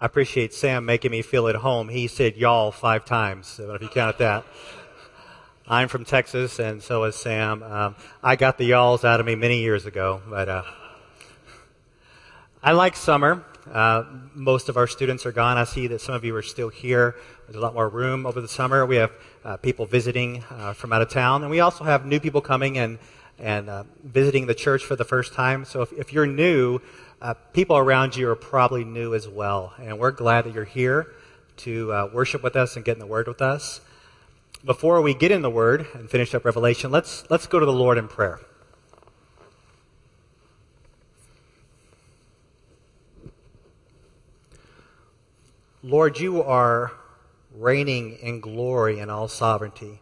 I appreciate Sam making me feel at home. He said y'all five times, if you count that. I'm from Texas, and so is Sam. Um, I got the y'alls out of me many years ago, but uh, I like summer. Uh, most of our students are gone. I see that some of you are still here. There's a lot more room over the summer. We have uh, people visiting uh, from out of town, and we also have new people coming and and uh, visiting the church for the first time. So if, if you're new, uh, people around you are probably new as well. And we're glad that you're here to uh, worship with us and get in the Word with us. Before we get in the Word and finish up Revelation, let's, let's go to the Lord in prayer. Lord, you are reigning in glory and all sovereignty.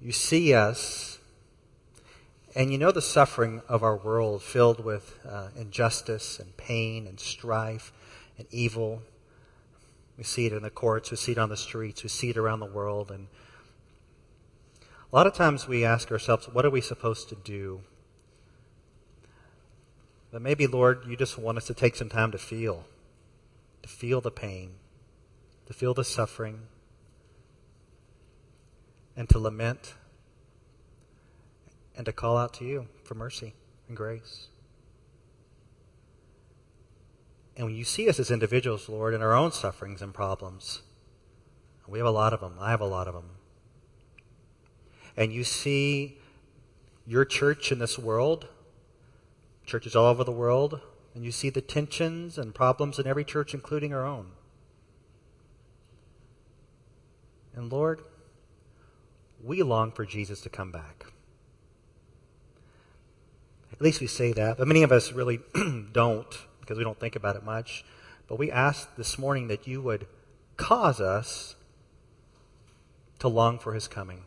You see us and you know the suffering of our world filled with uh, injustice and pain and strife and evil. We see it in the courts, we see it on the streets, we see it around the world. And a lot of times we ask ourselves, what are we supposed to do? But maybe, Lord, you just want us to take some time to feel, to feel the pain, to feel the suffering, and to lament and to call out to you for mercy and grace. And when you see us as individuals, Lord, in our own sufferings and problems, we have a lot of them. I have a lot of them. And you see your church in this world, churches all over the world, and you see the tensions and problems in every church, including our own. And Lord, we long for Jesus to come back. At least we say that, but many of us really don't because we don't think about it much. But we ask this morning that you would cause us to long for his coming.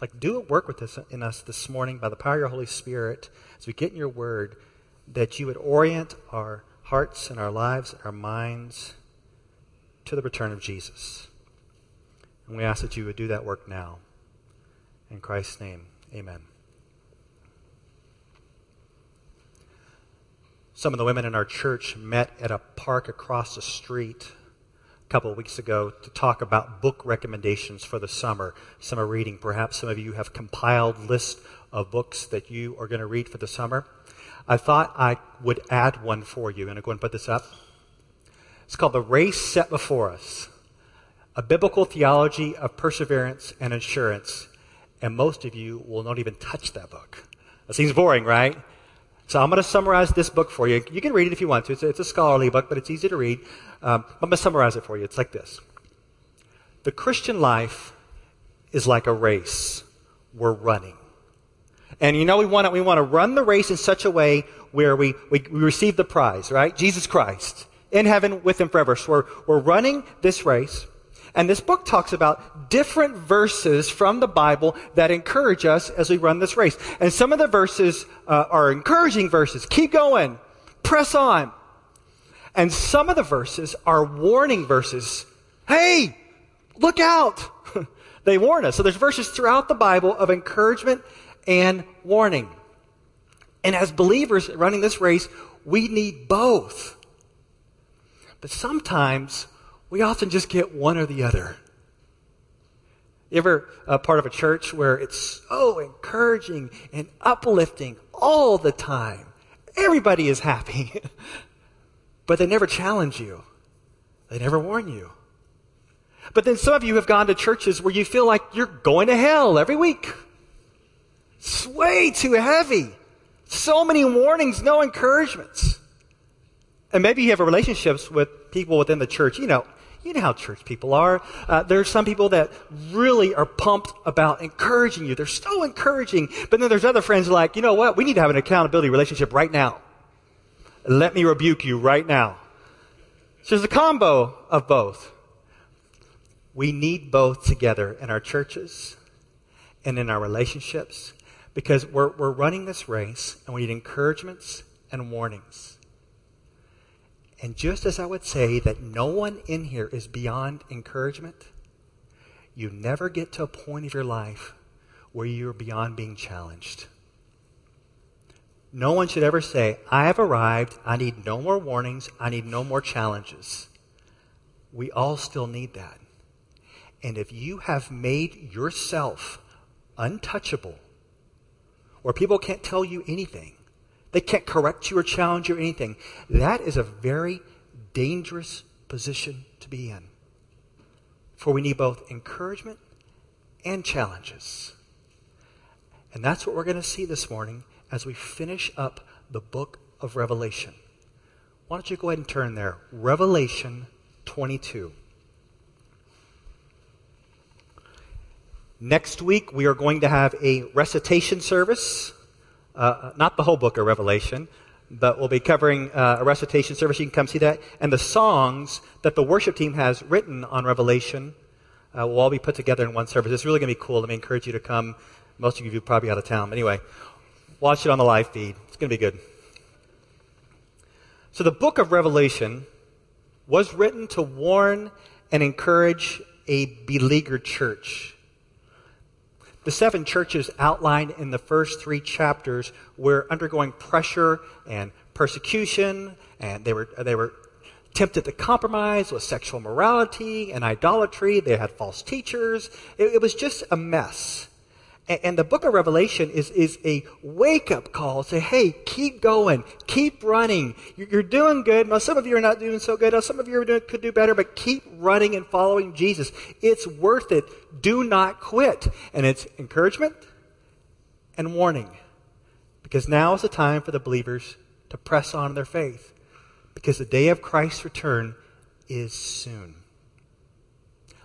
Like, do it work with us in us this morning by the power of your Holy Spirit as we get in your word, that you would orient our hearts and our lives, and our minds to the return of Jesus. And we ask that you would do that work now. In Christ's name, amen. Some of the women in our church met at a park across the street a couple of weeks ago to talk about book recommendations for the summer, summer reading. Perhaps some of you have compiled lists of books that you are going to read for the summer. I thought I would add one for you. And I'm going to put this up. It's called The Race Set Before Us A Biblical Theology of Perseverance and Assurance. And most of you will not even touch that book. That seems boring, right? So I'm going to summarize this book for you. You can read it if you want to. It's a, it's a scholarly book, but it's easy to read. Um, I'm going to summarize it for you. It's like this The Christian life is like a race. We're running. And you know, we want to, we want to run the race in such a way where we, we, we receive the prize, right? Jesus Christ in heaven with him forever. So we're, we're running this race. And this book talks about different verses from the Bible that encourage us as we run this race. And some of the verses uh, are encouraging verses. Keep going. Press on. And some of the verses are warning verses. Hey, look out. they warn us. So there's verses throughout the Bible of encouragement and warning. And as believers running this race, we need both. But sometimes we often just get one or the other. You ever a part of a church where it's so encouraging and uplifting all the time? Everybody is happy. but they never challenge you. They never warn you. But then some of you have gone to churches where you feel like you're going to hell every week. It's way too heavy. So many warnings, no encouragements. And maybe you have relationships with people within the church. You know, you know how church people are. Uh, there are some people that really are pumped about encouraging you. They're so encouraging. But then there's other friends like, you know what? We need to have an accountability relationship right now. Let me rebuke you right now. So there's a combo of both. We need both together in our churches and in our relationships because we're, we're running this race and we need encouragements and warnings. And just as I would say that no one in here is beyond encouragement, you never get to a point of your life where you're beyond being challenged. No one should ever say, I have arrived, I need no more warnings, I need no more challenges. We all still need that. And if you have made yourself untouchable, where people can't tell you anything, they can't correct you or challenge you or anything, that is a very dangerous position to be in. For we need both encouragement and challenges. And that's what we're going to see this morning as we finish up the book of Revelation. Why don't you go ahead and turn there? Revelation 22. Next week, we are going to have a recitation service. Uh, not the whole book of Revelation, but we'll be covering uh, a recitation service. You can come see that. And the songs that the worship team has written on Revelation uh, will all be put together in one service. It's really going to be cool. Let me encourage you to come. Most of you are probably out of town. But Anyway, watch it on the live feed. It's going to be good. So the book of Revelation was written to warn and encourage a beleaguered church. The seven churches outlined in the first three chapters were undergoing pressure and persecution, and they were, they were tempted to compromise with sexual morality and idolatry. They had false teachers. It, it was just a mess. And, the book of Revelation is, is a wake up call. Say, hey, keep going. Keep running. You're, you're doing good. Now, some of you are not doing so good. Now, some of you doing, could do better, but keep running and following Jesus. It's worth it. Do not quit. And it's encouragement and warning. Because now is the time for the believers to press on in their faith because the day of Christ's return is soon.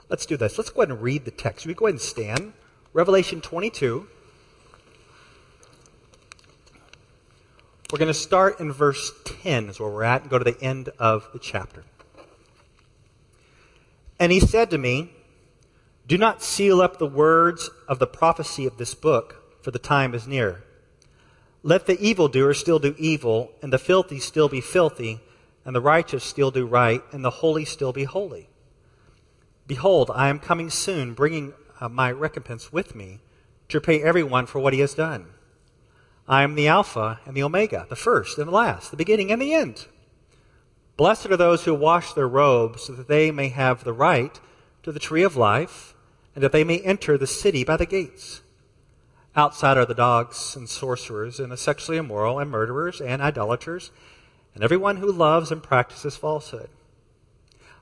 Let's do this. Let's go ahead and read the text. We go ahead and stand. Revelation 22. We're going to start in verse 10 is where we're at and go to the end of the chapter. And he said to me, Do not seal up the words of the prophecy of this book, for the time is near. Let the evildoer still do evil, and the filthy still be filthy, and the righteous still do right, and the holy still be holy. Behold, I am coming soon, bringing uh, my recompense with me to repay everyone for what he has done. I am the Alpha and the Omega, the first and the last, the beginning and the end. Blessed are those who wash their robes so that they may have the right to the tree of life and that they may enter the city by the gates. Outside are the dogs and sorcerers and the sexually immoral and murderers and idolaters and everyone who loves and practices falsehood.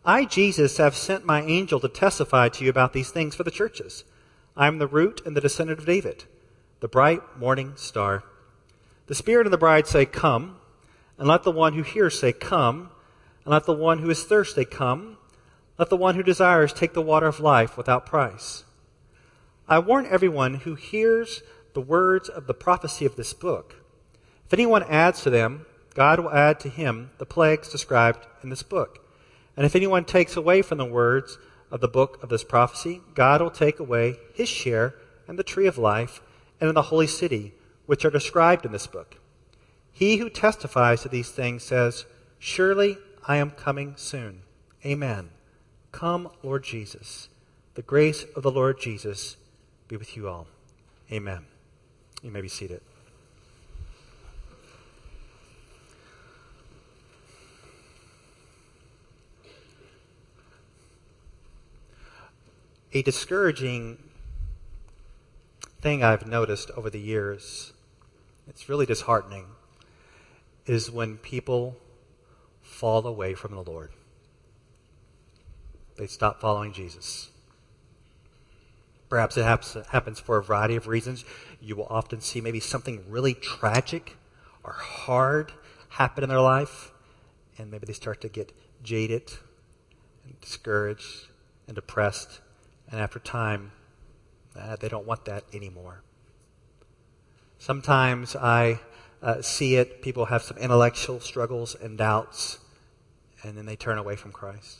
I, Jesus, have sent my angel to testify to you about these things for the churches. I am the root and the descendant of David, the bright morning star. The Spirit and the bride say, Come, and let the one who hears say, Come, and let the one who is thirsty come. Let the one who desires take the water of life without price. I warn everyone who hears the words of the prophecy of this book. If anyone adds to them, God will add to him the plagues described in this book. And if anyone takes away from the words of the book of this prophecy, God will take away his share in the tree of life and in the holy city, which are described in this book. He who testifies to these things says, Surely I am coming soon. Amen. Come, Lord Jesus. The grace of the Lord Jesus be with you all. Amen. You may be seated. A discouraging thing I've noticed over the years, it's really disheartening, is when people fall away from the Lord. They stop following Jesus. Perhaps it happens for a variety of reasons. You will often see maybe something really tragic or hard happen in their life, and maybe they start to get jaded and discouraged and depressed and after time, uh, they don't want that anymore. Sometimes I uh, see it, people have some intellectual struggles and doubts, and then they turn away from Christ.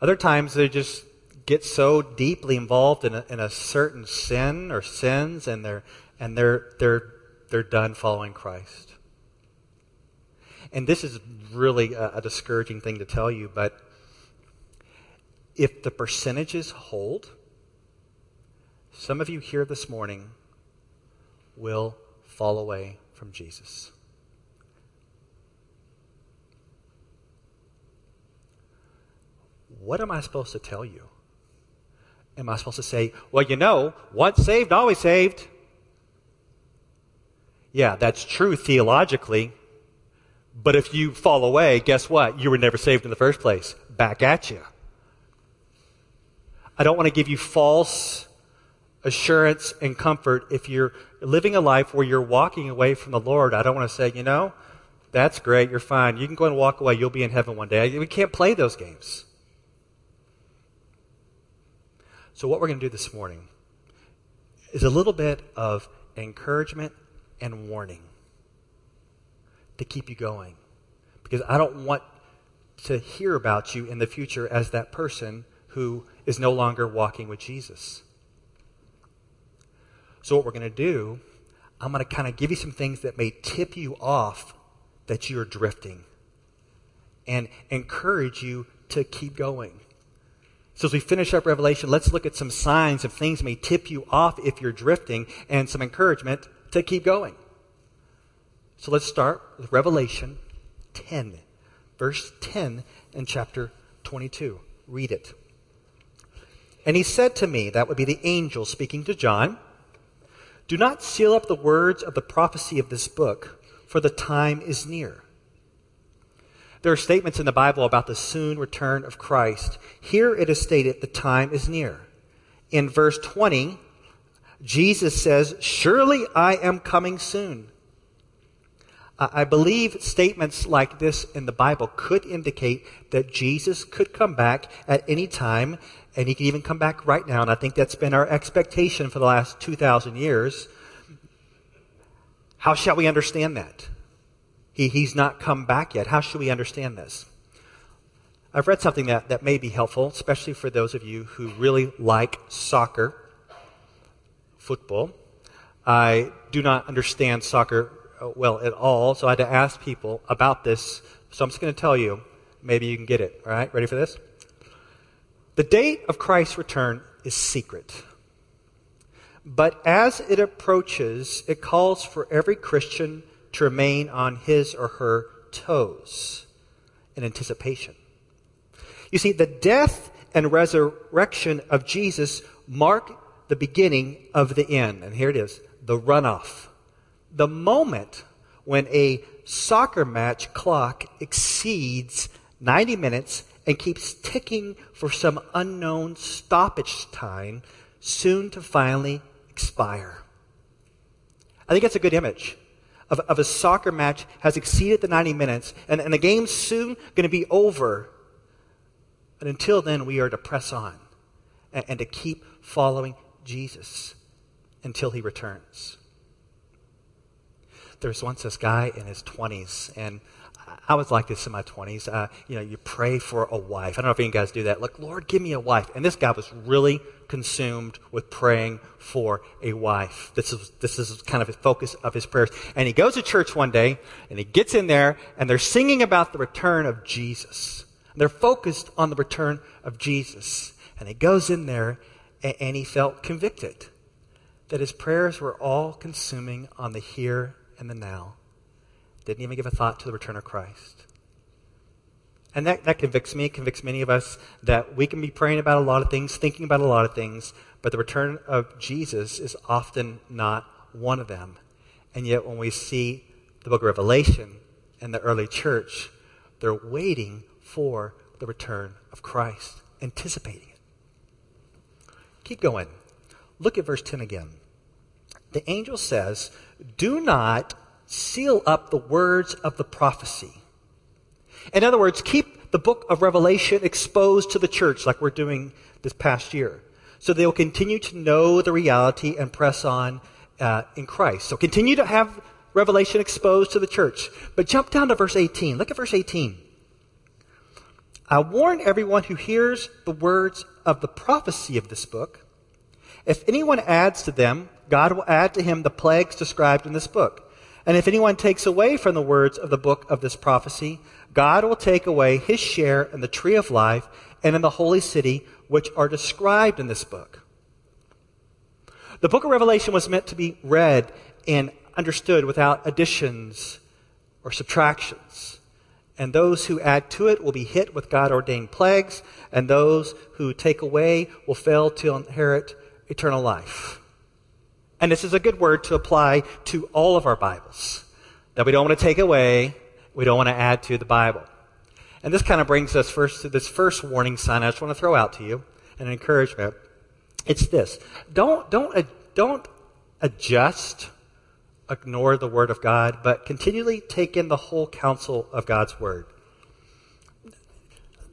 Other times they just get so deeply involved in a, in a certain sin or sins, and they're and they're they're they're done following Christ. And this is really a, a discouraging thing to tell you, but if the percentages hold, some of you here this morning will fall away from Jesus. What am I supposed to tell you? Am I supposed to say, well, you know, once saved, always saved? Yeah, that's true theologically. But if you fall away, guess what? You were never saved in the first place. Back at you. I don't want to give you false assurance and comfort if you're living a life where you're walking away from the Lord. I don't want to say, you know, that's great, you're fine. You can go and walk away, you'll be in heaven one day. We can't play those games. So, what we're going to do this morning is a little bit of encouragement and warning to keep you going. Because I don't want to hear about you in the future as that person who is no longer walking with Jesus. So, what we're going to do, I'm going to kind of give you some things that may tip you off that you're drifting and encourage you to keep going. So, as we finish up Revelation, let's look at some signs of things may tip you off if you're drifting and some encouragement to keep going. So, let's start with Revelation 10, verse 10 in chapter 22. Read it. And he said to me, that would be the angel speaking to John, Do not seal up the words of the prophecy of this book, for the time is near. There are statements in the Bible about the soon return of Christ. Here it is stated the time is near. In verse 20, Jesus says, Surely I am coming soon. I believe statements like this in the Bible could indicate that Jesus could come back at any time, and he can even come back right now. And I think that's been our expectation for the last 2,000 years. How shall we understand that? He, he's not come back yet. How should we understand this? I've read something that, that may be helpful, especially for those of you who really like soccer, football. I do not understand soccer uh, well at all, so I had to ask people about this. So I'm just going to tell you. Maybe you can get it. All right, ready for this? The date of Christ's return is secret. But as it approaches, it calls for every Christian to remain on his or her toes in anticipation. You see, the death and resurrection of Jesus mark the beginning of the end. And here it is the runoff. The moment when a soccer match clock exceeds 90 minutes and keeps ticking for some unknown stoppage time, soon to finally expire. I think that's a good image of, of a soccer match has exceeded the 90 minutes, and, and the game's soon going to be over. But until then, we are to press on and, and to keep following Jesus until he returns. There was once this guy in his 20s, and I was like this in my 20s. Uh, you know, you pray for a wife. I don't know if any guys do that. Like, Lord, give me a wife. And this guy was really consumed with praying for a wife. This is, this is kind of the focus of his prayers. And he goes to church one day, and he gets in there, and they're singing about the return of Jesus. And they're focused on the return of Jesus. And he goes in there, and, and he felt convicted that his prayers were all consuming on the here and the now. Didn't even give a thought to the return of Christ. And that, that convicts me, convicts many of us that we can be praying about a lot of things, thinking about a lot of things, but the return of Jesus is often not one of them. And yet, when we see the book of Revelation and the early church, they're waiting for the return of Christ, anticipating it. Keep going. Look at verse 10 again. The angel says, Do not seal up the words of the prophecy. In other words, keep the book of Revelation exposed to the church like we're doing this past year. So they will continue to know the reality and press on uh, in Christ. So continue to have Revelation exposed to the church. But jump down to verse 18. Look at verse 18. I warn everyone who hears the words of the prophecy of this book. If anyone adds to them, God will add to him the plagues described in this book. And if anyone takes away from the words of the book of this prophecy, God will take away his share in the tree of life and in the holy city, which are described in this book. The book of Revelation was meant to be read and understood without additions or subtractions. And those who add to it will be hit with God ordained plagues, and those who take away will fail to inherit eternal life. And this is a good word to apply to all of our Bibles. That we don't want to take away, we don't want to add to the Bible. And this kind of brings us first to this first warning sign I just want to throw out to you, an encouragement. It's this. Don't, don't, uh, don't adjust ignore the Word of God, but continually take in the whole counsel of God's Word.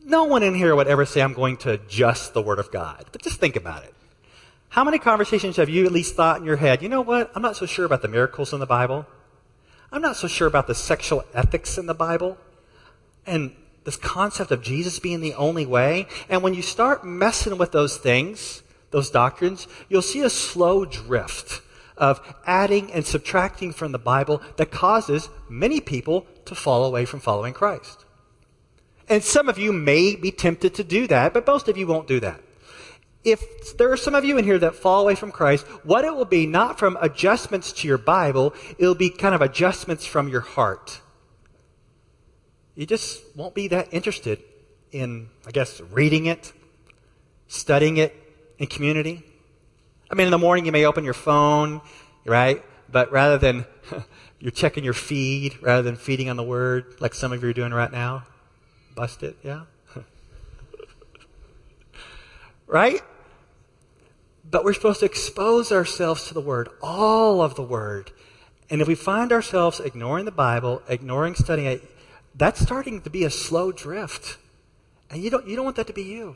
No one in here would ever say, I'm going to adjust the Word of God. But just think about it. How many conversations have you at least thought in your head, you know what? I'm not so sure about the miracles in the Bible. I'm not so sure about the sexual ethics in the Bible. And this concept of Jesus being the only way. And when you start messing with those things, those doctrines, you'll see a slow drift of adding and subtracting from the Bible that causes many people to fall away from following Christ. And some of you may be tempted to do that, but most of you won't do that. If there are some of you in here that fall away from Christ, what it will be not from adjustments to your Bible, it'll be kind of adjustments from your heart. You just won't be that interested in, I guess, reading it, studying it in community. I mean, in the morning you may open your phone, right? But rather than you're checking your feed rather than feeding on the word, like some of you are doing right now, bust it, yeah? right? But we're supposed to expose ourselves to the word, all of the word. And if we find ourselves ignoring the Bible, ignoring studying it, that's starting to be a slow drift. And you don't, you don't want that to be you.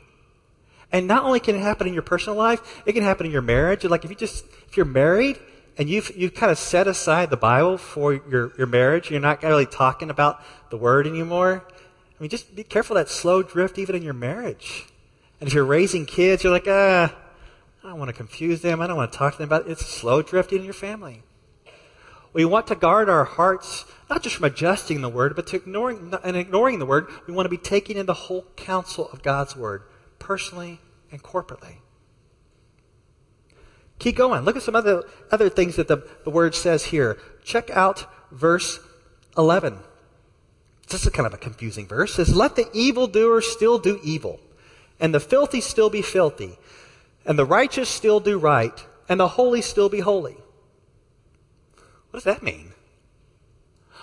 And not only can it happen in your personal life, it can happen in your marriage. Like if you just, if you're married and you've, you've kind of set aside the Bible for your, your marriage, you're not really talking about the Word anymore. I mean, just be careful that slow drift even in your marriage. And if you're raising kids, you're like, ah, I don't want to confuse them. I don't want to talk to them about it. It's slow drifting in your family. We want to guard our hearts, not just from adjusting the word, but to ignoring and ignoring the word. We want to be taking in the whole counsel of God's word personally and corporately. Keep going. Look at some other, other things that the, the word says here. Check out verse 11. This is kind of a confusing verse. It says, Let the evildoer still do evil, and the filthy still be filthy, and the righteous still do right, and the holy still be holy. What does that mean?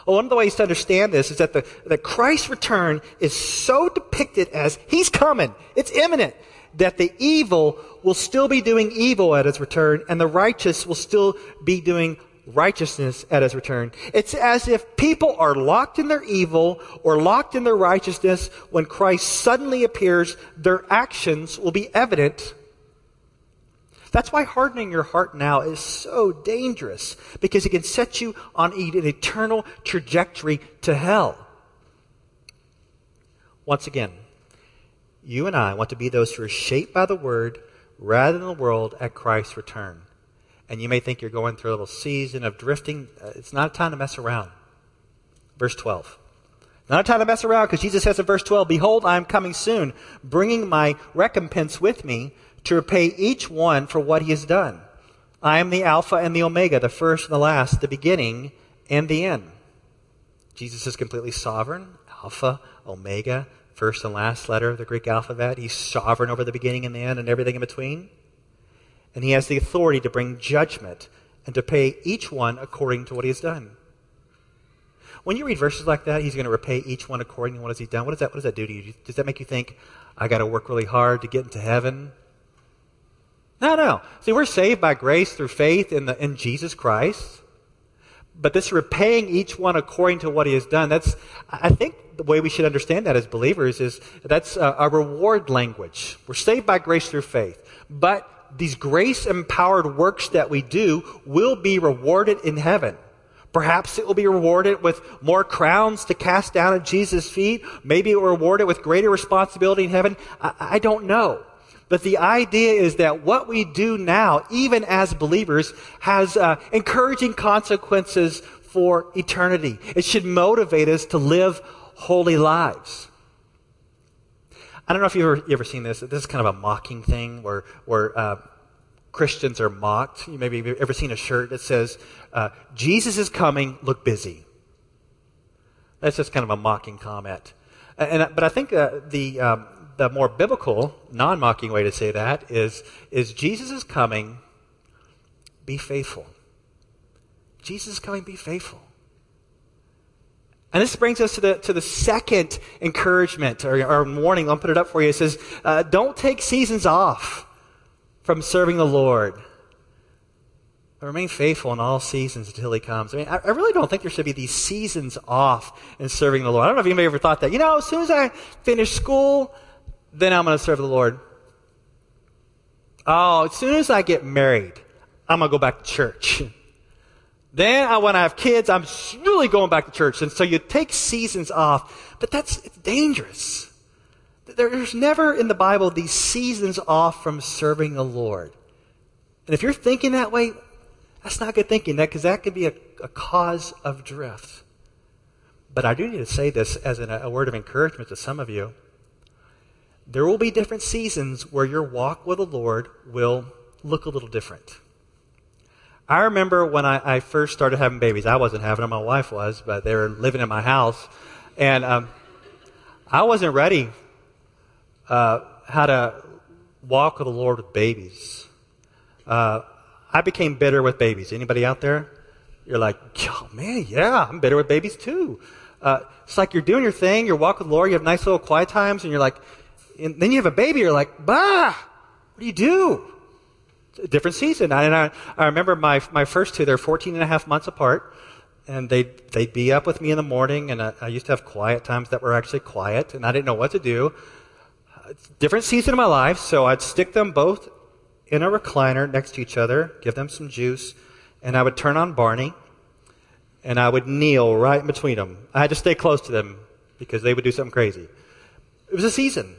Well, one of the ways to understand this is that the, that Christ's return is so depicted as He's coming. It's imminent. That the evil will still be doing evil at His return and the righteous will still be doing righteousness at His return. It's as if people are locked in their evil or locked in their righteousness when Christ suddenly appears. Their actions will be evident that's why hardening your heart now is so dangerous, because it can set you on an eternal trajectory to hell. Once again, you and I want to be those who are shaped by the Word rather than the world at Christ's return. And you may think you're going through a little season of drifting. Uh, it's not a time to mess around. Verse 12. Not a time to mess around because Jesus says in verse 12, Behold, I am coming soon, bringing my recompense with me to repay each one for what he has done. I am the Alpha and the Omega, the first and the last, the beginning and the end. Jesus is completely sovereign, Alpha, Omega, first and last letter of the Greek alphabet. He's sovereign over the beginning and the end and everything in between. And he has the authority to bring judgment and to pay each one according to what he has done. When you read verses like that, he's going to repay each one according to what has he done. What does that, what does that do to you? Does that make you think, I got to work really hard to get into heaven? No, no. See, we're saved by grace through faith in, the, in Jesus Christ. But this repaying each one according to what he has done, that's, I think the way we should understand that as believers is that's a, a reward language. We're saved by grace through faith. But these grace empowered works that we do will be rewarded in heaven. Perhaps it will be rewarded with more crowns to cast down at Jesus' feet. Maybe it will reward it with greater responsibility in heaven. I, I don't know. But the idea is that what we do now, even as believers, has uh, encouraging consequences for eternity. It should motivate us to live holy lives. I don't know if you've ever, you ever seen this. This is kind of a mocking thing where, where uh, Christians are mocked. You maybe have ever seen a shirt that says, uh, Jesus is coming, look busy. That's just kind of a mocking comment. And, but I think uh, the, um, the more biblical, non mocking way to say that is, is Jesus is coming, be faithful. Jesus is coming, be faithful. And this brings us to the, to the second encouragement or, or warning. I'll put it up for you. It says, uh, don't take seasons off from serving the Lord. But remain faithful in all seasons until he comes. I mean, I, I, really don't think there should be these seasons off in serving the Lord. I don't know if anybody ever thought that. You know, as soon as I finish school, then I'm going to serve the Lord. Oh, as soon as I get married, I'm going to go back to church. Then I want to have kids. I'm really going back to church. And so you take seasons off, but that's it's dangerous. There's never in the Bible these seasons off from serving the Lord. And if you're thinking that way, that's not good thinking, because that could be a, a, cause of drift. But I do need to say this as a word of encouragement to some of you. There will be different seasons where your walk with the Lord will look a little different. I remember when I, I, first started having babies. I wasn't having them, my wife was, but they were living in my house. And um, I wasn't ready uh, how to walk with the Lord with babies. Uh, I became bitter with babies. Anybody out there? You're like, oh, man, yeah, I'm bitter with babies too. Uh, it's like you're doing your thing, you're walking with the Lord, you have nice little quiet times, and you're like, and then you have a baby, you're like, bah, what do you do? a different season. And I, I remember my, my first two, they're 14 and a half months apart. And they'd, they'd be up with me in the morning, and I, I used to have quiet times that were actually quiet, and I didn't know what to do. Different season of my life, so I'd stick them both in a recliner next to each other, give them some juice, and I would turn on Barney, and I would kneel right in between them. I had to stay close to them because they would do something crazy. It was a season.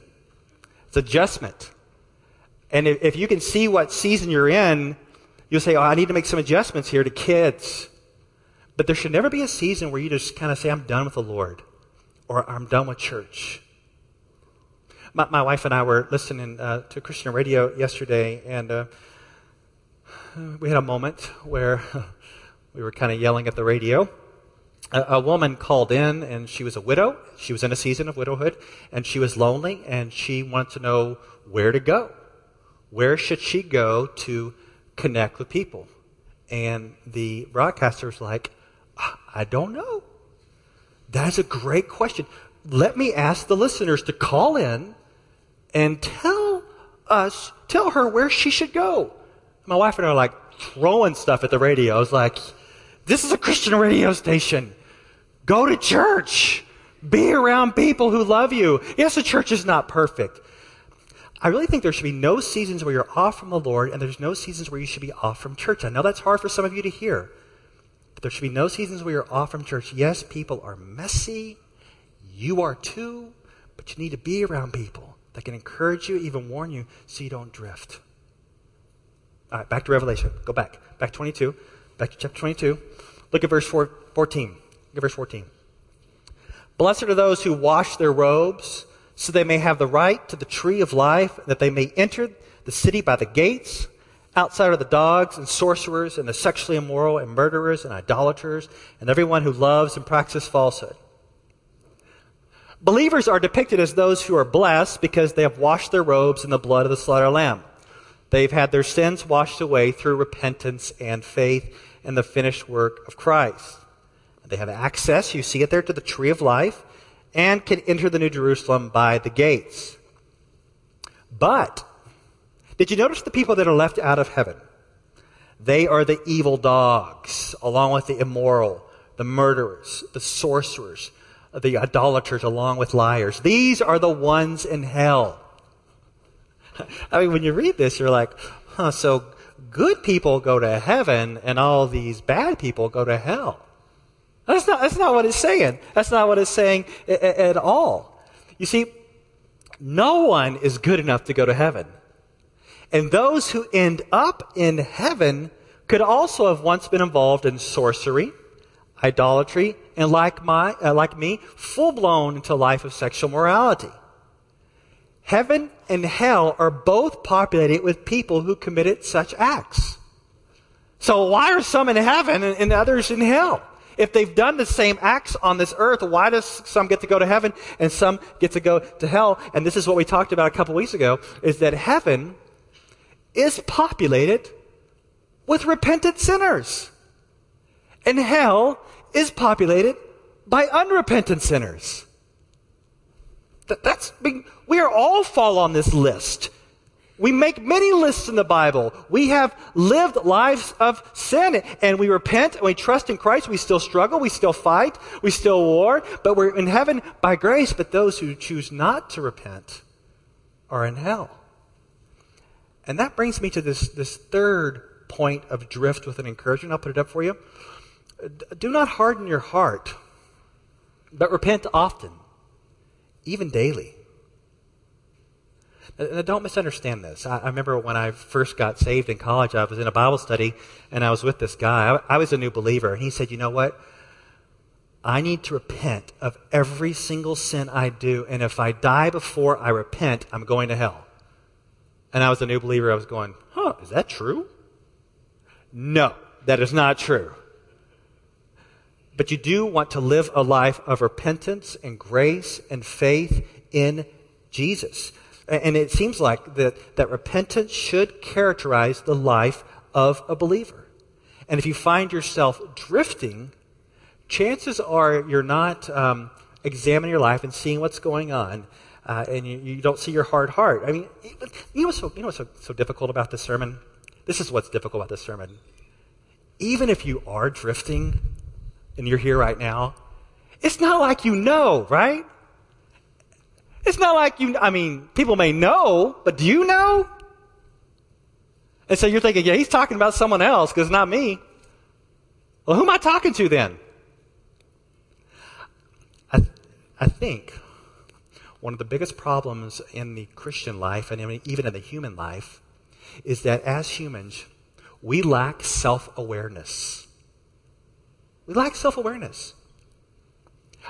It's adjustment. And if, if you can see what season you're in, you'll say, Oh, I need to make some adjustments here to kids. But there should never be a season where you just kind of say, I'm done with the Lord or I'm done with church. My, my wife and I were listening uh, to Christian radio yesterday, and uh, we had a moment where we were kind of yelling at the radio. A, a, woman called in, and she was a widow. She was in a season of widowhood, and she was lonely, and she wanted to know where to go where should she go to connect with people? And the broadcaster was like, I don't know. That's a great question. Let me ask the listeners to call in and tell us, tell her where she should go. My wife and I are like throwing stuff at the radio. I was like, this is a Christian radio station. Go to church. Be around people who love you. Yes, the church is not perfect. I really think there should be no seasons where you're off from the Lord, and there's no seasons where you should be off from church. I know that's hard for some of you to hear, but there should be no seasons where you're off from church. Yes, people are messy. You are too, but you need to be around people that can encourage you, even warn you, so you don't drift. All right, back to Revelation. Go back. Back 22. Back to chapter 22. Look at verse 4, 14. Look at verse 14. Blessed are those who wash their robes so they may have the right to the tree of life, that they may enter the city by the gates. Outside are the dogs and sorcerers and the sexually immoral and murderers and idolaters and everyone who loves and practices falsehood. Believers are depicted as those who are blessed because they have washed their robes in the blood of the slaughter lamb. They've had their sins washed away through repentance and faith in the finished work of Christ. They have access, you see it there, to the tree of life and can enter the New Jerusalem by the gates. But, did you notice the people that are left out of heaven? They are the evil dogs, along with the immoral, the murderers, the sorcerers, the idolaters, along with liars. These are the ones in hell. I mean, when you read this, you're like, huh, so good people go to heaven and all these bad people go to hell. That's not, that's not what it's saying. That's not what it's saying at all. You see, no one is good enough to go to heaven. And those who end up in heaven could also have once been involved in sorcery, idolatry, and like, my, uh, like me, full blown into life of sexual morality. Heaven and hell are both populated with people who committed such acts. So why are some in heaven and, and others in hell? If they've done the same acts on this earth, why does some get to go to heaven and some get to go to hell? And this is what we talked about a couple weeks ago, is that heaven is populated with repentant sinners. And hell is populated by unrepentant sinners. That, that's we are all fall on this list. We make many lists in the Bible. We have lived lives of sin and we repent and we trust in Christ. We still struggle. We still fight. We still war, but we're in heaven by grace. But those who choose not to repent are in hell. And that brings me to this, this third point of drift with an encouragement. I'll put it up for you. Do not harden your heart, but repent often, even daily. Don't misunderstand this. I, I, remember when I first got saved in college, I was in a Bible study and I was with this guy. I, I was a new believer, and he said, You know what? I need to repent of every single sin I do, and if I die before I repent, I'm going to hell. And I was a new believer. I was going, Huh, is that true? No, that is not true. But you do want to live a life of repentance and grace and faith in Jesus. And it seems like that, that repentance should characterize the life of a believer. And if you find yourself drifting, chances are you're not um, examining your life and seeing what's going on, uh, and you, you, don't see your hard heart. I mean, you know what's so, you know what's so, so difficult about this sermon? This is what's difficult about this sermon. Even if you are drifting and you're here right now, it's not like you know, right? It's not like you, I mean, people may know, but do you know? And so you're thinking, yeah, he's talking about someone else because not me. Well, who am I talking to then? I, I think one of the biggest problems in the Christian life and even in the human life is that as humans, we lack self awareness. We lack self awareness.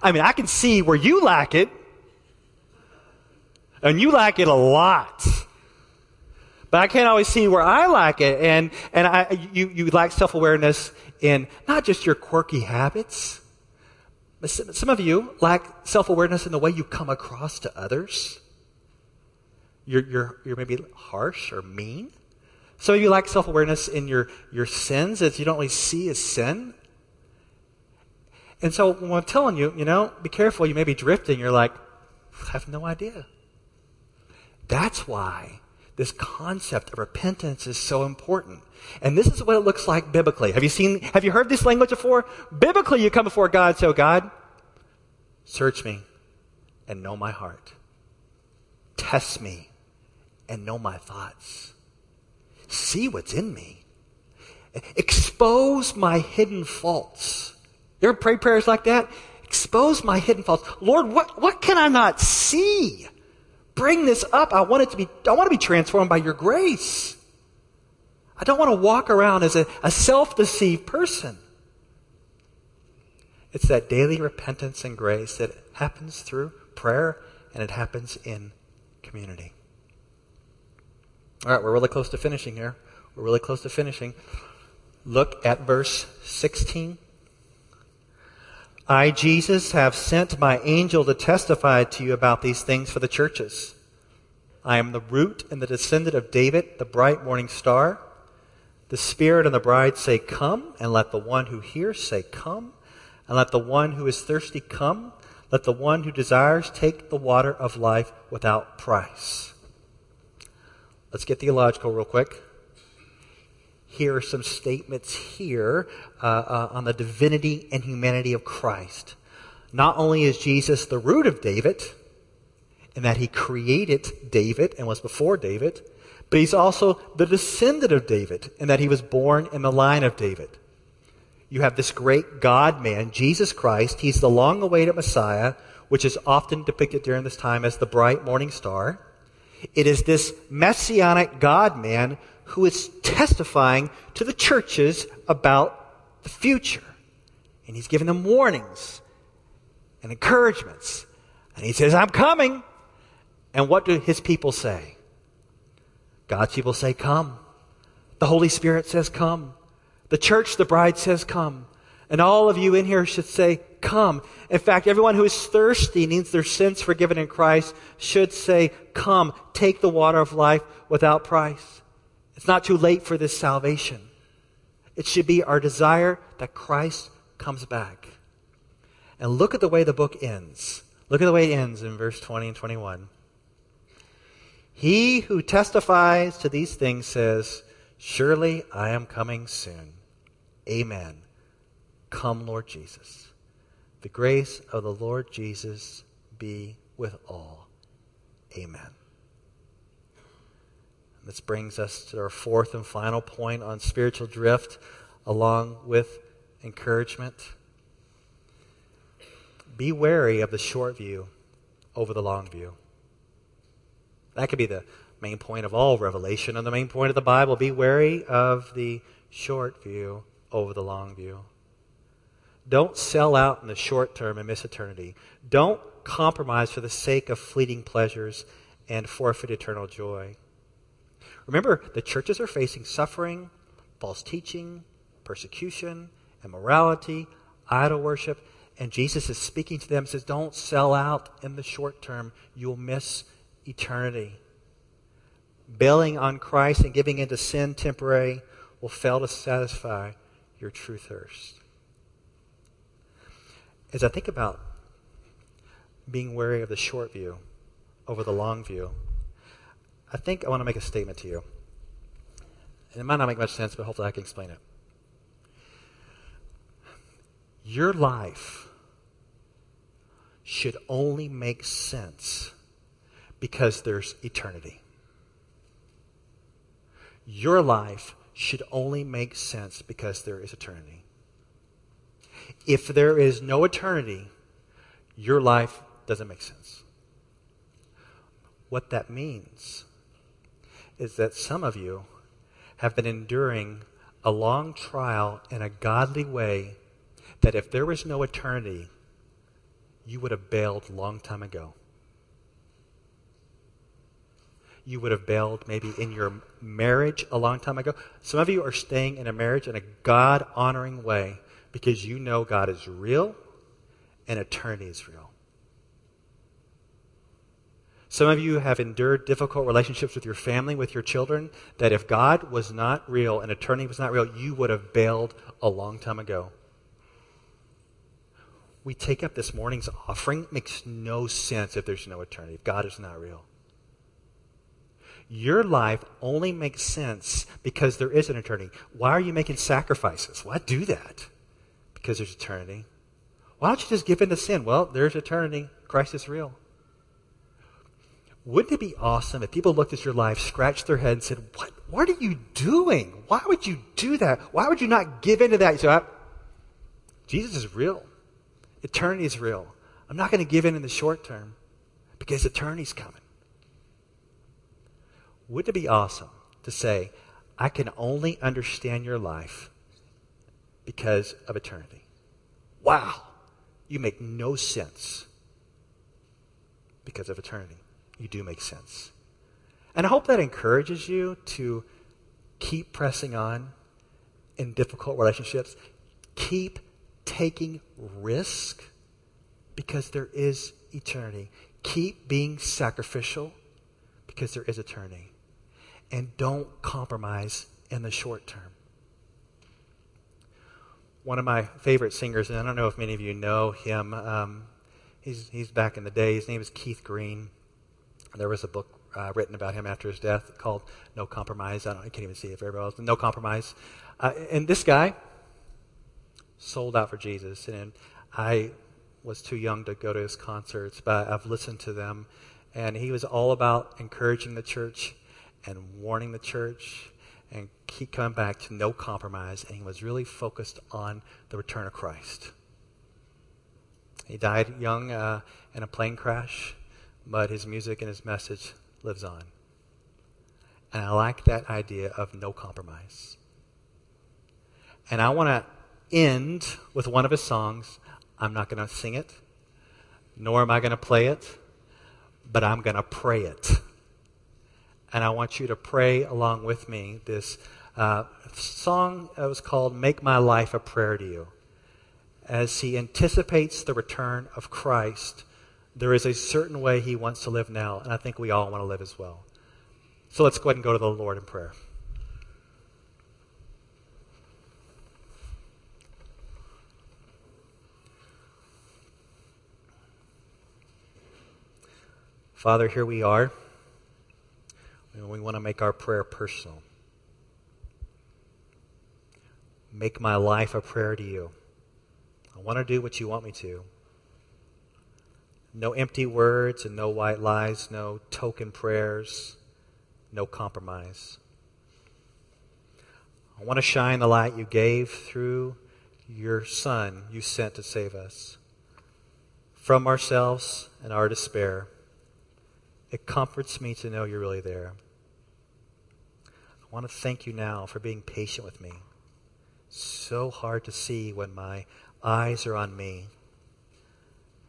I mean, I can see where you lack it and you lack it a lot. But I can't always see where I lack it. And, and I, you, you lack self awareness in not just your quirky habits, but some of you lack self awareness in the way you come across to others. You're, you're, you're maybe harsh or mean. Some of you lack self awareness in your, your sins as you don't really see as sin. And so when I'm telling you, you know, be careful, you may be drifting. You're like, I have no idea. That's why this concept of repentance is so important. And this is what it looks like biblically. Have you seen, have you heard this language before? Biblically, you come before God, so oh, God, search me and know my heart. Test me and know my thoughts. See what's in me. Expose my hidden faults. You ever pray prayers like that? Expose my hidden faults. Lord, what, what can I not see? Bring this up. I want it to be, I want to be transformed by your grace. I don't want to walk around as a, a self deceived person. It's that daily repentance and grace that happens through prayer and it happens in community. All right, we're really close to finishing here. We're really close to finishing. Look at verse 16. I, Jesus, have sent my angel to testify to you about these things for the churches. I am the root and the descendant of David, the bright morning star. The Spirit and the bride say, Come, and let the one who hears say, Come, and let the one who is thirsty come. Let the one who desires take the water of life without price. Let's get theological real quick here are some statements here uh, uh, on the divinity and humanity of Christ. Not only is Jesus the root of David, in that he created David and was before David, but he's also the descendant of David, in that he was born in the line of David. You have this great God man, Jesus Christ. He's the long awaited Messiah, which is often depicted during this time as the bright morning star. It is this messianic God man who is testifying to the churches about the future. And he's giving them warnings and encouragements. And he says, I'm coming. And what do his people say? God's people say, Come. The Holy Spirit says, Come. The church, the bride says, Come. And all of you in here should say, Come. In fact, everyone who is thirsty, needs their sins forgiven in Christ, should say, Come, take the water of life without price. It's not too late for this salvation. It should be our desire that Christ comes back. And look at the way the book ends. Look at the way it ends in verse 20 and 21. He who testifies to these things says, Surely I am coming soon. Amen. Come, Lord Jesus. The grace of the Lord Jesus be with all. Amen. This brings us to our fourth and final point on spiritual drift, along with encouragement. Be wary of the short view over the long view. That could be the main point of all revelation and the main point of the Bible. Be wary of the short view over the long view. Don't sell out in the short term and miss eternity. Don't compromise for the sake of fleeting pleasures and forfeit eternal joy. Remember, the churches are facing suffering, false teaching, persecution, immorality, idol worship, and Jesus is speaking to them, says, Don't sell out in the short term. You'll miss eternity. Bailing on Christ and giving into sin temporary will fail to satisfy your true thirst. As I think about being wary of the short view over the long view, I think I want to make a statement to you. And it might not make much sense, but hopefully I can explain it. Your life should only make sense because there's eternity. Your life should only make sense because there is eternity. If there is no eternity, your life doesn't make sense. What that means is that some of you have been enduring a long trial in a godly way that if there was no eternity, you would have bailed long time ago. You would have bailed maybe in your marriage a long time ago. Some of you are staying in a marriage in a God honoring way because you know God is real and eternity is real. Some of you have endured difficult relationships with your family, with your children, that if God was not real and eternity was not real, you would have bailed a long time ago. We take up this morning's offering. It makes no sense if there's no eternity, if God is not real. Your life only makes sense because there is an eternity. Why are you making sacrifices? Why do that? Because there's eternity. Why don't you just give in to sin? Well, there's eternity. Christ is real. Wouldn't it be awesome if people looked at your life, scratched their head, and said, What, what are you doing? Why would you do that? Why would you not give into that? You say, Jesus is real. Eternity is real. I'm not going to give in in the short term because eternity's coming. Wouldn't it be awesome to say, I can only understand your life because of eternity? Wow, you make no sense because of eternity you do make sense. And I hope that encourages you to keep pressing on in difficult relationships. Keep taking risk because there is eternity. Keep being sacrificial because there is eternity. And don't compromise in the short term. One of my favorite singers, and I don't know if many of you know him, um, he's, he's back in the day. His name is Keith Green. There was a book uh, written about him after his death called No Compromise. I, I can't even see it very well. No Compromise. Uh, and this guy sold out for Jesus. And I was too young to go to his concerts, but I've listened to them. And he was all about encouraging the church and warning the church and keep coming back to no compromise. And he was really focused on the return of Christ. He died young uh, in a plane crash but his music and his message lives on. And I like that idea of no compromise. And I want to end with one of his songs. I'm not going to sing it, nor am I going to play it, but I'm going to pray it. And I want you to pray along with me this uh, song that was called Make My Life a Prayer to You. As he anticipates the return of Christ, there is a certain way he wants to live now, and I think we all want to live as well. So let's go ahead and go to the Lord in prayer. Father, here we are. We want to make our prayer personal. Make my life a prayer to you. I want to do what you want me to. No empty words and no white lies, no token prayers, no compromise. I want to shine the light you gave through your Son you sent to save us from ourselves and our despair. It comforts me to know you're really there. I want to thank you now for being patient with me. So hard to see when my eyes are on me.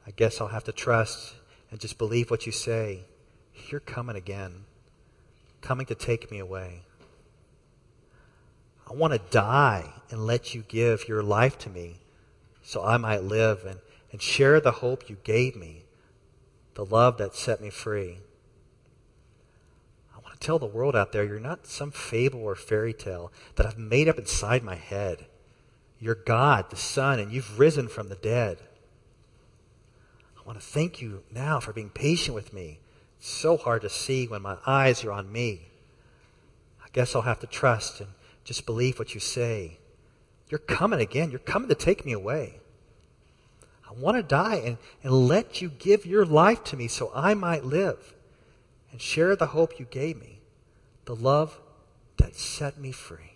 I guess I'll have to trust and just believe what you say. You're coming again, coming to take me away. I want to die and let you give your life to me so I might live and, and share the hope you gave me, the love that set me free I want to tell the world out there you're not some fable or fairy tale that I've made up inside my head. You're God, the Son, and you've risen from the dead. I want to thank you now for being patient with me. It's so hard to see when my eyes are on me. I guess I'll have to trust and just believe what you say. You're coming again. You're coming to take me away. I want to die and, and let you give your life to me so I might live and share the hope you gave me the love that set me free.